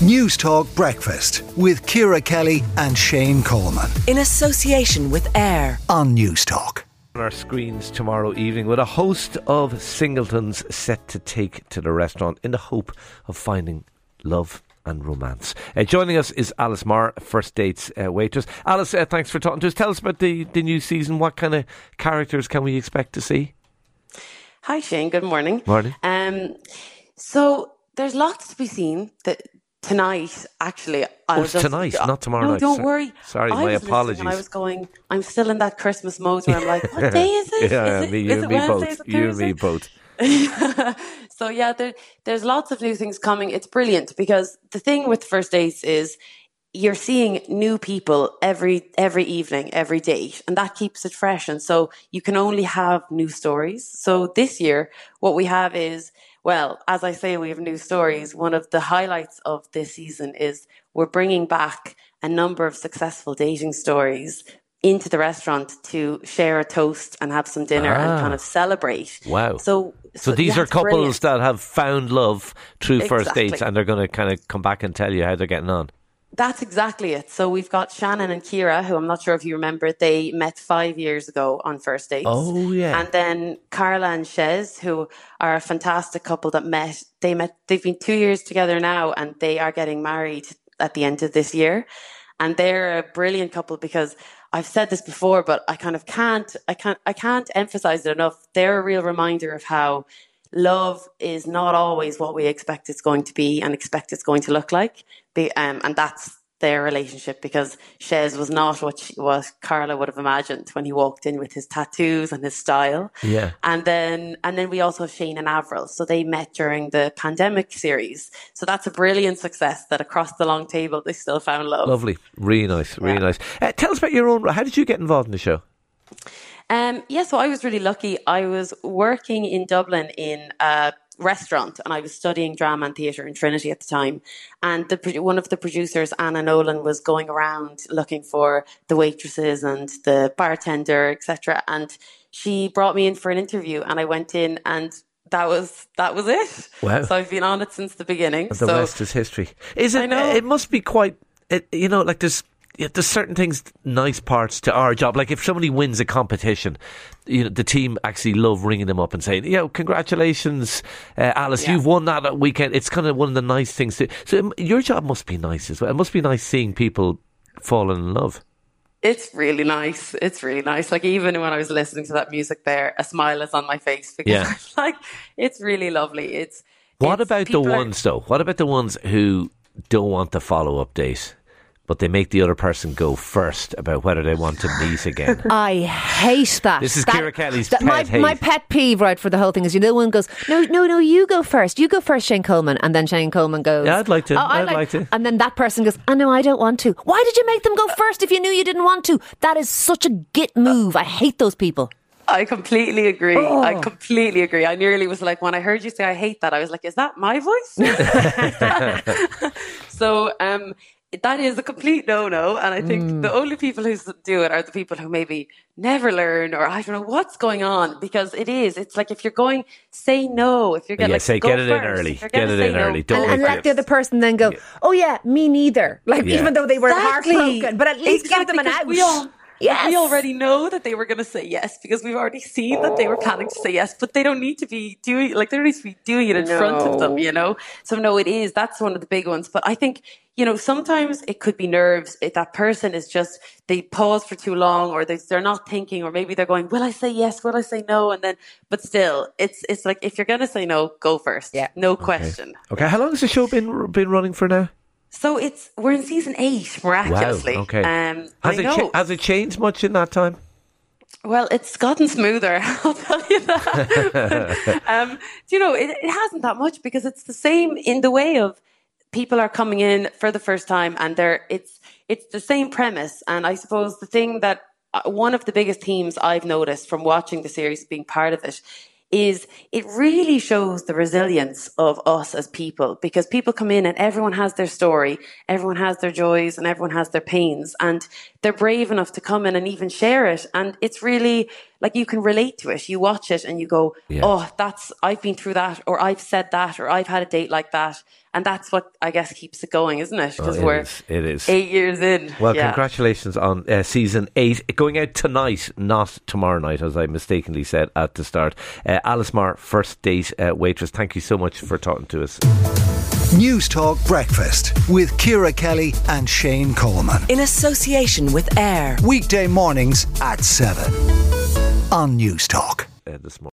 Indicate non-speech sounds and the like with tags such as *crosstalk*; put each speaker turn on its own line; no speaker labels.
Newstalk Breakfast with Ciara Kelly and Shane Coleman.
In association with AIR
on Newstalk.
On our screens tomorrow evening with a host of singletons set to take to the restaurant in the hope of finding love and romance. Uh, joining us is Alice Marr, First Dates uh, waitress. Alice, uh, thanks for talking to us. Tell us about the, the new season. What kind of characters can we expect to see?
Hi, Shane. Good morning.
Morning.
Um, so there's lots to be seen. That tonight, actually, I
oh,
was just,
tonight, not tomorrow
no,
night.
don't worry.
Sorry,
I
my apologies.
I was going. I'm still in that Christmas mode where I'm like, what *laughs* day is it?
yeah,
is it,
me, you and me both. You and me both. *laughs*
so yeah, there, there's lots of new things coming. It's brilliant because the thing with first dates is you're seeing new people every every evening, every date, and that keeps it fresh. And so you can only have new stories. So this year, what we have is well, as I say, we have new stories. One of the highlights of this season is we're bringing back a number of successful dating stories into the restaurant to share a toast and have some dinner
Ah.
and kind of celebrate.
Wow.
So,
So these
yeah,
are couples
brilliant.
that have found love through first dates and they're going to kind of come back and tell you how they're getting on.
That's exactly it. So we've got Shannon and Kira, who I'm not sure if you remember, they met five years ago on first dates.
Oh, yeah.
And then Carla and Shez, who are a fantastic couple that met. They met. They've been two years together now, and they are getting married at the end of this year. And they're a brilliant couple because I've said this before, but I kind of can't. I can't. I can't emphasize it enough. They're a real reminder of how love is not always what we expect it's going to be and expect it's going to look like. Be, um, and that's their relationship because Shez was not what she, what Carla would have imagined when he walked in with his tattoos and his style.
Yeah.
And then and then we also have Shane and Avril. So they met during the pandemic series. So that's a brilliant success that across the long table they still found love.
Lovely. Really nice. Really
Yeah.
nice. Uh, tell us about your own. How did you get involved in the show?
Um, yeah, so I was really lucky. I was working in Dublin in a restaurant and I was studying drama and theatre in Trinity at the time. And the, one of the producers, Anna Nolan, was going around looking for the waitresses and the bartender, etc. And she brought me in for an interview and I went in and that was that was it.
Wow.
So I've been on it since the beginning.
The
so
rest is history. Is it? It must be quite. It, you know, like there's. Yeah, There's certain things, nice parts to our job. Like if somebody wins a competition, you know, the team actually love ringing them up and saying, "Yeah, congratulations, uh, Alice,
Yeah.
you've won that at weekend." It's kind of one of the nice things. To, so um, your job must be nice as well. It must be nice seeing people falling in love.
It's really nice. It's really nice. Like even when I was listening to that music there, a smile is on my face because
Yeah. *laughs*
I'm like, it's really lovely. It's
What
it's-
about the
people are-
ones though? What about the ones who don't want the follow up date, but they make the other person go first about whether they want to meet again? *laughs*
I hate that.
This is
that,
Ciara Kelly's
that- my,
pet hate.
my pet peeve, right, for the whole thing is you know, one goes, no, no, no, you go first. You go first, Shane Coleman. And then Shane Coleman goes,
Yeah, I'd like to.
"Oh, I'd
I'd like to."
And then that person goes, oh, no, I don't want to. Why did you make them go first if you knew you didn't want to? That is such a git move. I hate those people.
I completely agree.
Oh.
I completely agree. I nearly was like, when I heard you say I hate that, I was like, is that my voice? *laughs* *laughs* so, um, that is a complete no-no, and I think
Mm.
the only people who do it are the people who maybe never learn, or I don't know what's going on. Because it is, it's like if you're going, say no. If you're going,
Yeah,
like,
say
go
get it in early. Get it in
no,
early. Don't
And, and let the other person then go, oh, yeah, me neither. Like,
Yeah.
even though they were
Exactly.
heartbroken. But at least give them an out.
We, all,
Yes.
we already know that they were going to say yes because we've already seen that they were planning to say yes, but they don't need to be doing like they don't need to be doing it in front of them, you know. So no, it is that's one of the big ones. But I think you know sometimes it could be nerves. If that person is just they pause for too long, or they, they're not thinking, or maybe they're going, "Will I say yes? Will I say no?" And then, but still, it's it's like if you're going to say no, go first.
Yeah.
no question.
Okay, how long has the show been been running for now?
So it's we're in season eight, miraculously.
Wow. Okay.
Um, I
has it
know.
cha- has it changed much in that time?
Well, it's gotten smoother, *laughs* I'll tell you that. *laughs* um, do you know, it, it hasn't that much because it's the same in the way of people are coming in for the first time and they're, it's, it's the same premise. And I suppose the thing that uh, one of the biggest themes I've noticed from watching the series, being part of it, is it really shows the resilience of us as people because people come in and everyone has their story, everyone has their joys and everyone has their pains and they're brave enough to come in and even share it. And it's really like you can relate to it. You watch it and you go,
Yeah.
Oh, that's, I've been through that or I've said that or I've had a date like that. and that's what I guess keeps it going, isn't it? Because
Oh,
we're
is, it is.
eight years in.
Well,
yeah.
congratulations on uh, season eight going out tonight, not tomorrow night, as I mistakenly said at the start. Uh, Alice Marr, first date uh, waitress. Thank you so much for talking to us.
Newstalk Breakfast with Ciara Kelly and Shane Coleman.
In association with AIR.
Weekday mornings at 7 on Newstalk.
Uh, this morning.